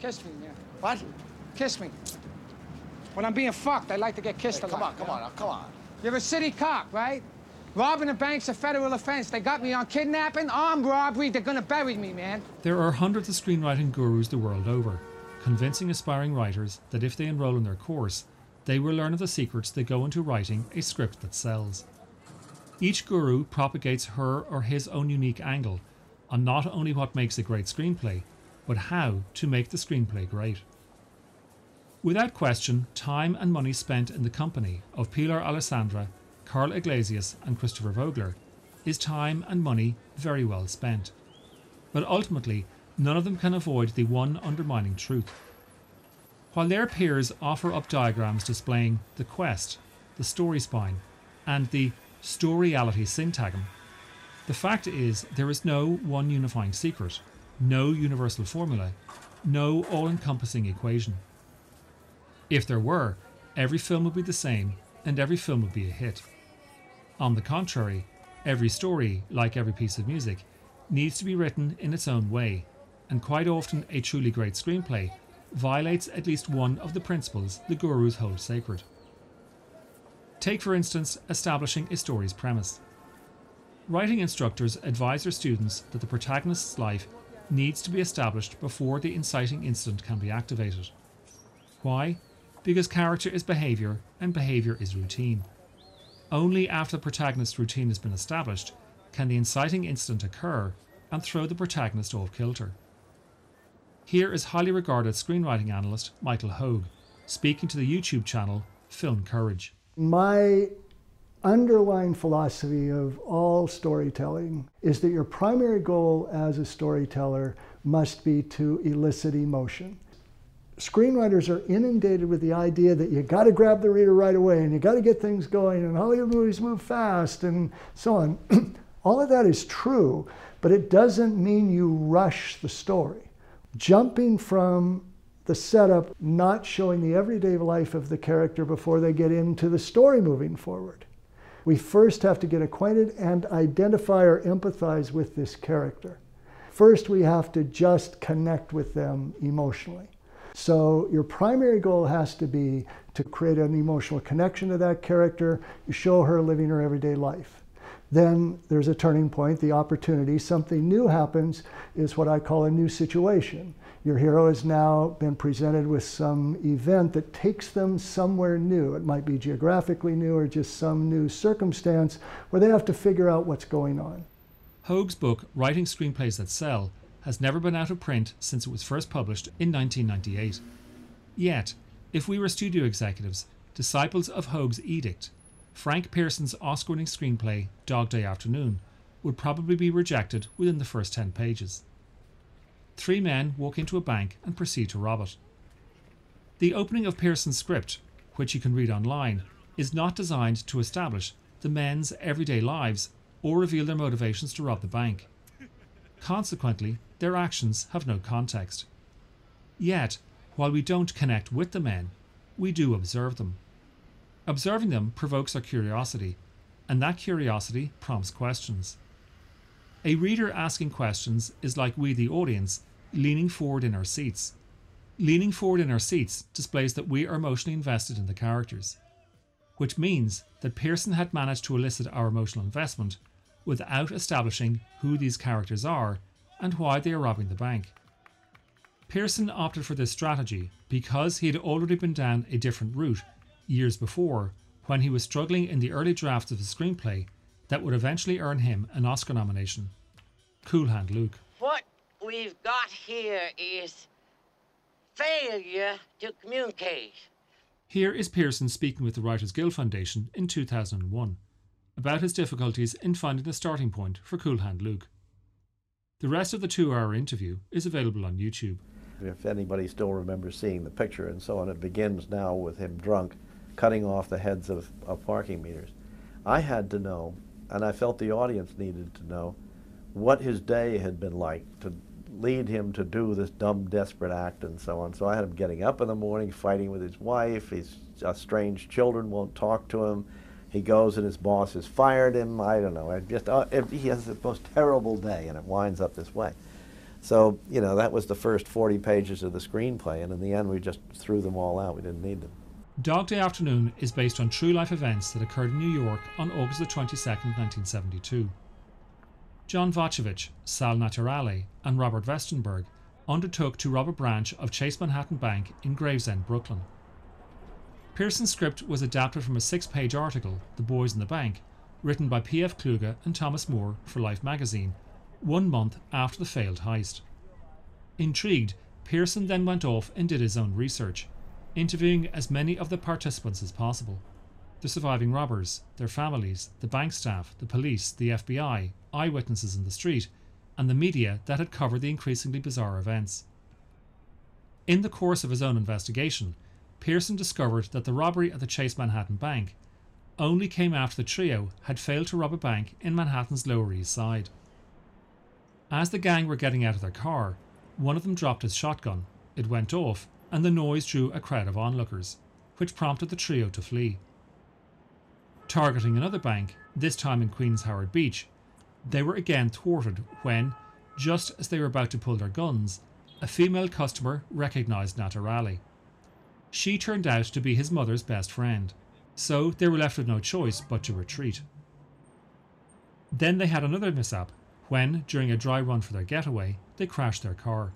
Kiss me, man. What? Kiss me. When I'm being fucked, I like to get kissed Hey, a come lot. on, come you on, come on. You're a city cop, right? Robbing a bank's a federal offense. They got me on kidnapping, armed robbery. They're gonna bury me, man. There are hundreds of screenwriting gurus the world over, convincing aspiring writers that if they enroll in their course, they will learn of the secrets that go into writing a script that sells. Each guru propagates her or his own unique angle on not only what makes a great screenplay, but how to make the screenplay great. Without question, time and money spent in the company of Pilar Alessandra, Karl Iglesias, and Christopher Vogler is time and money very well spent. But ultimately, none of them can avoid the one undermining truth. While their peers offer up diagrams displaying the quest, the story spine, and the storyality syntagm, the fact is there is no one unifying secret, no universal formula, no all encompassing equation. If there were, every film would be the same and every film would be a hit. On the contrary, every story, like every piece of music, needs to be written in its own way, and quite often a truly great screenplay violates at least one of the principles the gurus hold sacred. Take, for instance, establishing a story's premise. Writing instructors advise their students that the protagonist's life needs to be established before the inciting incident can be activated. Why? Because character is behaviour and behaviour is routine. Only after the protagonist's routine has been established can the inciting incident occur and throw the protagonist off kilter. Here is highly regarded screenwriting analyst Michael Hauge speaking to the YouTube channel Film Courage. My underlying philosophy of all storytelling is that your primary goal as a storyteller must be to elicit emotion. Screenwriters are inundated with the idea that you got to grab the reader right away and you got to get things going and Hollywood movies move fast and so on. all of that is true, but it doesn't mean you rush the story. Jumping from the setup, not showing the everyday life of the character before they get into the story moving forward. We first have to get acquainted and identify or empathize with this character. First, we have to just connect with them emotionally. So, your primary goal has to be to create an emotional connection to that character. You show her living her everyday life. Then there's a turning point, the opportunity. Something new happens, is what I call a new situation. Your hero has now been presented with some event that takes them somewhere new. It might be geographically new or just some new circumstance where they have to figure out what's going on. Hauge's book, Writing Screenplays That Sell, has never been out of print since it was first published in 1998. Yet, if we were studio executives, disciples of Hauge's edict, Frank Pierson's Oscar winning screenplay, Dog Day Afternoon, would probably be rejected within the first 10 pages. Three men walk into a bank and proceed to rob it. The opening of Pierson's script, which you can read online, is not designed to establish the men's everyday lives or reveal their motivations to rob the bank. Consequently, their actions have no context. Yet, while we don't connect with the men, we do observe them. Observing them provokes our curiosity, and that curiosity prompts questions. A reader asking questions is like we, the audience, leaning forward in our seats. Leaning forward in our seats displays that we are emotionally invested in the characters, which means that Pierson had managed to elicit our emotional investment without establishing who these characters are and why they are robbing the bank. Pierson opted for this strategy because he had already been down a different route years before when he was struggling in the early drafts of a screenplay that would eventually earn him an Oscar nomination Cool Hand Luke. What we've got here is failure to communicate. Here is Pierson speaking with the Writers Guild Foundation in 2001 about his difficulties in finding the starting point for Cool Hand Luke. The rest of the two hour interview is available on YouTube. If anybody still remembers seeing the picture and so on, it begins now with him drunk, cutting off the heads of, of parking meters. I had to know, and I felt the audience needed to know, what his day had been like to lead him to do this dumb, desperate act and so on. So I had him getting up in the morning, fighting with his wife. His estranged children won't talk to him. He goes and his boss has fired him. I don't know. I just uh, it, he has the most terrible day, and it winds up this way. So, you know, that was the first 40 pages of the screenplay, and in the end, we just threw them all out. We didn't need them. Dog Day Afternoon is based on true life events that occurred in New York on August the 22nd, 1972. John Wojtowicz, Sal Naturale, and Robert Westenberg undertook to rob a branch of Chase Manhattan Bank in Gravesend, Brooklyn. Pierson's script was adapted from a six page article, The Boys in the Bank, written by P.F. Kluge and Thomas Moore for Life magazine, one month after the failed heist. Intrigued, Pierson then went off and did his own research, interviewing as many of the participants as possible the surviving robbers, their families, the bank staff, the police, the FBI, eyewitnesses in the street, and the media that had covered the increasingly bizarre events. In the course of his own investigation, Pierson discovered that the robbery at the Chase Manhattan Bank only came after the trio had failed to rob a bank in Manhattan's Lower East Side. As the gang were getting out of their car, one of them dropped his shotgun. It went off, and the noise drew a crowd of onlookers, which prompted the trio to flee. Targeting another bank, this time in Queens Howard Beach, they were again thwarted when, just as they were about to pull their guns, a female customer recognised Naturale. She turned out to be his mother's best friend, so they were left with no choice but to retreat. Then they had another mishap when, during a dry run for their getaway, they crashed their car.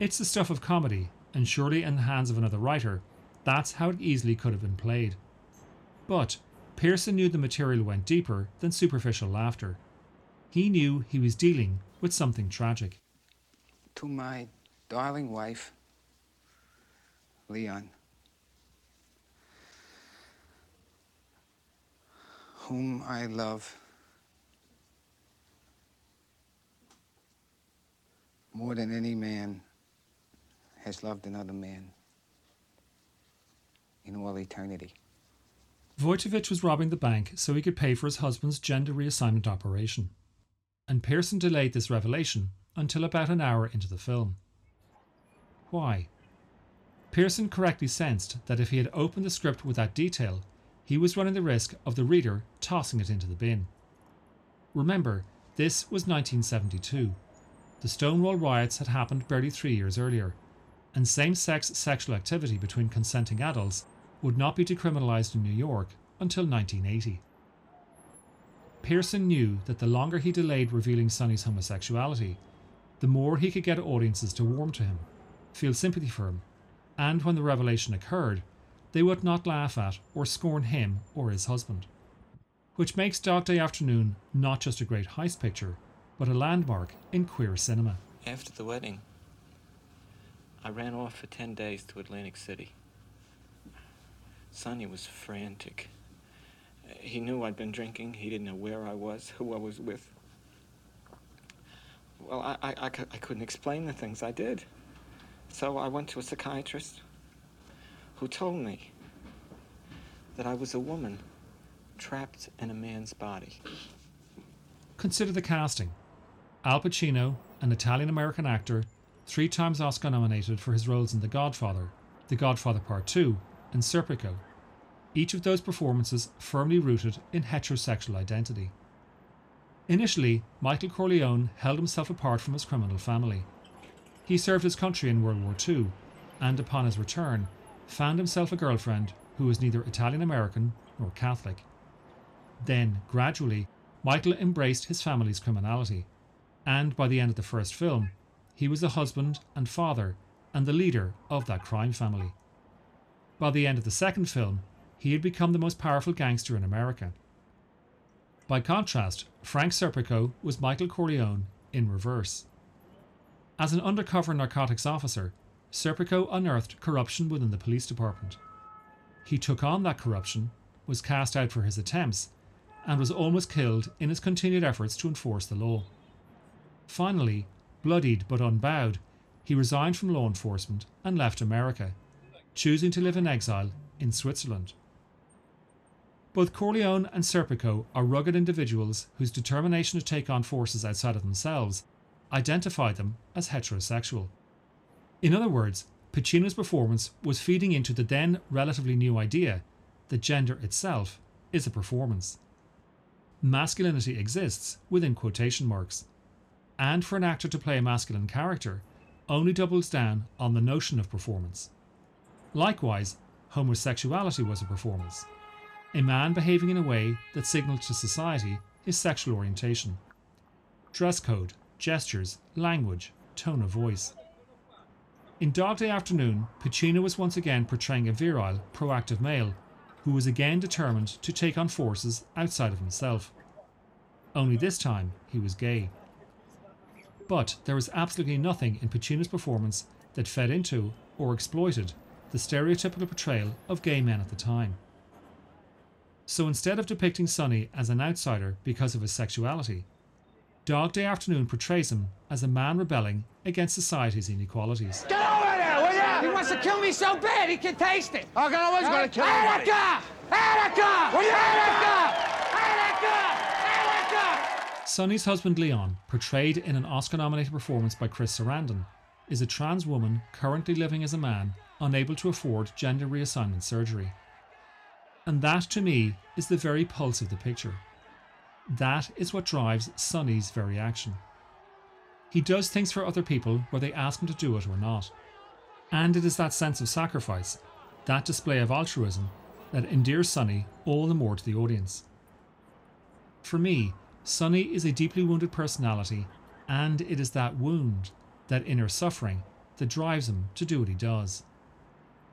It's the stuff of comedy, and surely in the hands of another writer, that's how it easily could have been played. But Pierson knew the material went deeper than superficial laughter. He knew he was dealing with something tragic. To my darling wife, Leon, whom I love more than any man has loved another man in all eternity. Wojtowicz was robbing the bank so he could pay for his husband's gender reassignment operation. And Pierson delayed this revelation until about an hour into the film. Why? Pierson correctly sensed that if he had opened the script with that detail, he was running the risk of the reader tossing it into the bin. Remember, this was 1972. The Stonewall riots had happened barely three years earlier, and same sex sexual activity between consenting adults would not be decriminalised in New York until 1980. Pierson knew that the longer he delayed revealing Sonny's homosexuality, the more he could get audiences to warm to him, feel sympathy for him, and when the revelation occurred, they would not laugh at or scorn him or his husband. Which makes Dog Day Afternoon not just a great heist picture, but a landmark in queer cinema. After the wedding, I ran off for 10 days to Atlantic City. Sonny was frantic. He knew I'd been drinking. He didn't know where I was, who I was with. Well, I, I, I, I couldn't explain the things I did. So I went to a psychiatrist who told me that I was a woman trapped in a man's body. Consider the casting Al Pacino, an Italian American actor, three times Oscar nominated for his roles in The Godfather, The Godfather Part 2, and Serpico. Each of those performances firmly rooted in heterosexual identity. Initially, Michael Corleone held himself apart from his criminal family. He served his country in World War II, and upon his return, found himself a girlfriend who was neither Italian American nor Catholic. Then, gradually, Michael embraced his family's criminality, and by the end of the first film, he was the husband and father and the leader of that crime family. By the end of the second film, he had become the most powerful gangster in America. By contrast, Frank Serpico was Michael Corleone in reverse. As an undercover narcotics officer, Serpico unearthed corruption within the police department. He took on that corruption, was cast out for his attempts, and was almost killed in his continued efforts to enforce the law. Finally, bloodied but unbowed, he resigned from law enforcement and left America, choosing to live in exile in Switzerland. Both Corleone and Serpico are rugged individuals whose determination to take on forces outside of themselves identify them as heterosexual. In other words, Pacino's performance was feeding into the then relatively new idea that gender itself is a performance. Masculinity exists within quotation marks, and for an actor to play a masculine character only doubles down on the notion of performance. Likewise, homosexuality was a performance. A man behaving in a way that signaled to society his sexual orientation. Dress code, gestures, language, tone of voice. In Dog Day Afternoon, Pacino was once again portraying a virile, proactive male who was again determined to take on forces outside of himself. Only this time, he was gay. But there was absolutely nothing in Pacino's performance that fed into or exploited the stereotypical portrayal of gay men at the time. So instead of depicting Sonny as an outsider because of his sexuality, Dog Day Afternoon portrays him as a man rebelling against society's inequalities. Get over there, will ya? He wants to kill me so bad he can taste it. I can always gonna kill anybody. Attica! Attica! Will ya? Attica! Sonny's husband Leon, portrayed in an Oscar nominated performance by Chris Sarandon, is a trans woman currently living as a man unable to afford gender reassignment surgery. And that, to me, is the very pulse of the picture. That is what drives Sonny's very action. He does things for other people whether they ask him to do it or not. And it is that sense of sacrifice, that display of altruism, that endears Sonny all the more to the audience. For me, Sonny is a deeply wounded personality, and it is that wound, that inner suffering, that drives him to do what he does.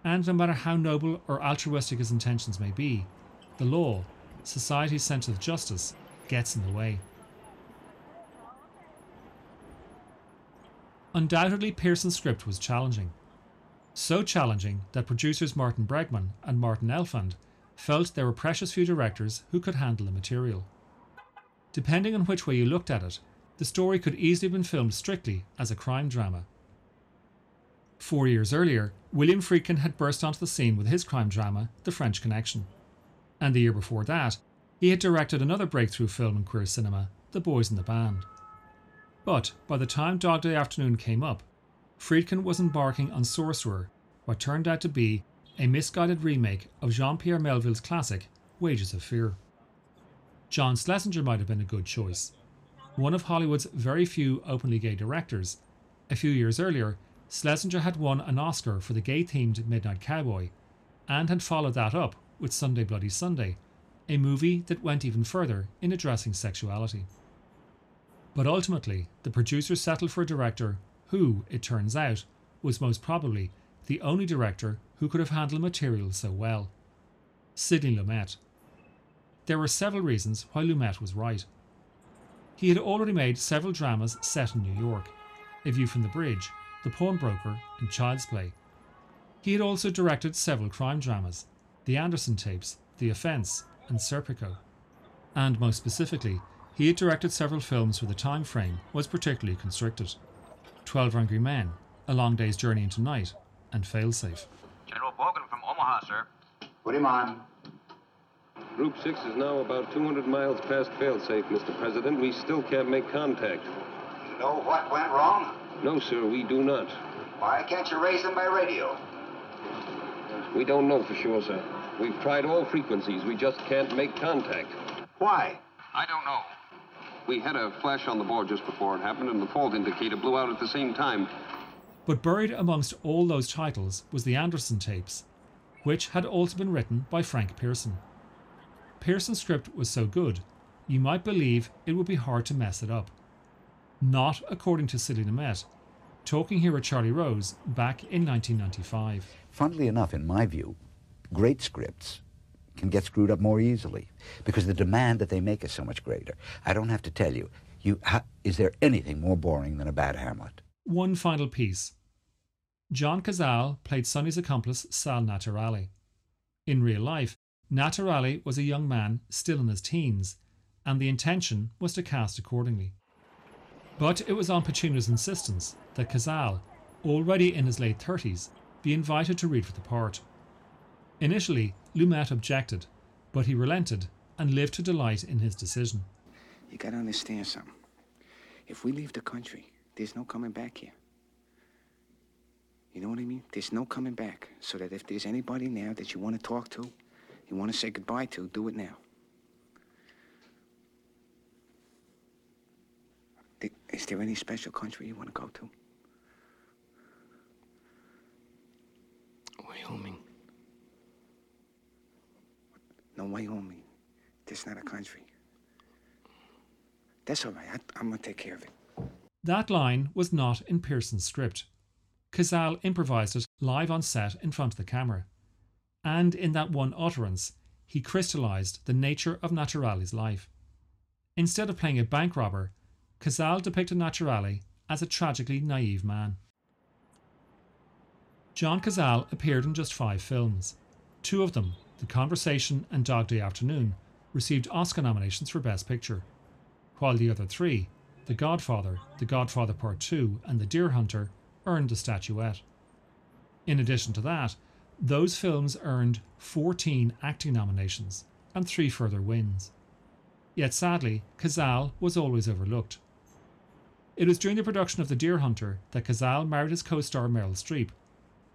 And no matter how noble or altruistic his intentions may be, the law, society's sense of justice, gets in the way. Undoubtedly, Pierson's script was challenging. So challenging that producers Martin Bregman and Martin Elfand felt there were precious few directors who could handle the material. Depending on which way you looked at it, the story could easily have been filmed strictly as a crime drama. Four years earlier, William Friedkin had burst onto the scene with his crime drama, The French Connection. And the year before that, he had directed another breakthrough film in queer cinema, The Boys in the Band. But by the time Dog Day Afternoon came up, Friedkin was embarking on Sorcerer, what turned out to be a misguided remake of Jean Pierre Melville's classic, Wages of Fear. John Schlesinger might have been a good choice. One of Hollywood's very few openly gay directors, a few years earlier, Schlesinger had won an Oscar for the gay themed Midnight Cowboy, and had followed that up with Sunday Bloody Sunday, a movie that went even further in addressing sexuality. But ultimately, the producers settled for a director who, it turns out, was most probably the only director who could have handled material so well Sidney Lumet. There were several reasons why Lumet was right. He had already made several dramas set in New York A View from the Bridge, The Pawnbroker, and Child's Play. He had also directed several crime dramas The Anderson Tapes, The Offence, and Serpico. And most specifically, he had directed several films where the time frame was particularly constricted. 12 Angry Men, A Long Day's Journey into Night, and Failsafe. General Bogan from Omaha, sir. Put him on. Group 6 is now about 200 miles past failsafe, Mr. President. We still can't make contact. You know what went wrong? No, sir, we do not. Why can't you raise them by radio? We don't know for sure, sir. We've tried all frequencies. We just can't make contact. Why? I don't know. We had a flash on the board just before it happened, and the fault indicator blew out at the same time. But buried amongst all those titles was the Anderson tapes, which had also been written by Frank Pierson. Pierson's script was so good, you might believe it would be hard to mess it up. Not according to Sidney Lumet, talking here with Charlie Rose back in 1995. Funnily enough, in my view, great scripts can get screwed up more easily because the demand that they make is so much greater. I don't have to tell you. You ha- is there anything more boring than a bad Hamlet? One final piece. John Cazale played Sonny's accomplice Sal Naturale. In real life, Naturale was a young man still in his teens, and the intention was to cast accordingly. But it was on Pacino's insistence that Cazale, already in his late 30s, be invited to read for the part. Initially, Lumet objected, but he relented and lived to delight in his decision. You gotta understand something. If we leave the country, there's no coming back here. You know what I mean? There's no coming back. So that if there's anybody now that you want to talk to, you want to say goodbye to, do it now. Is there any special country you want to go to? Wyoming. No, Wyoming. That's not a country. That's all right. I, I'm going to take care of it. That line was not in Pierson's script. Cazale improvised it live on set in front of the camera. And in that one utterance, he crystallized the nature of Naturale's life. Instead of playing a bank robber, Cazale depicted Naturali as a tragically naive man. John Cazale appeared in just five films. Two of them, The Conversation and Dog Day Afternoon, received Oscar nominations for Best Picture, while the other three, The Godfather, The Godfather Part II, and The Deer Hunter, earned a statuette. In addition to that, those films earned 14 acting nominations and three further wins. Yet sadly, Cazale was always overlooked. It was during the production of The Deer Hunter that Cazale married his co star Meryl Streep,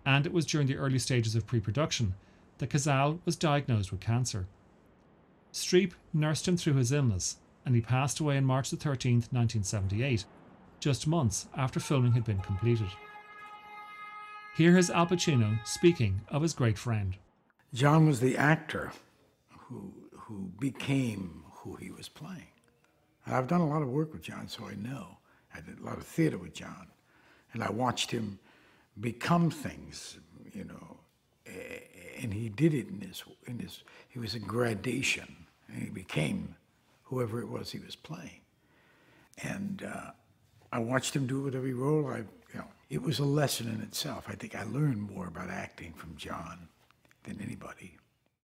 and it was during the early stages of pre production that Cazale was diagnosed with cancer. Streep nursed him through his illness, and he passed away on March 13, 1978, just months after filming had been completed. Here is Al Pacino speaking of his great friend. John was the actor who, who became who he was playing. And I've done a lot of work with John, so I know. I did a lot of theater with John. And I watched him become things, you know. And he did it in his, in his, he was a gradation. And he became whoever it was he was playing. And uh, I watched him do it with every role. I, it was a lesson in itself. I think I learned more about acting from John than anybody.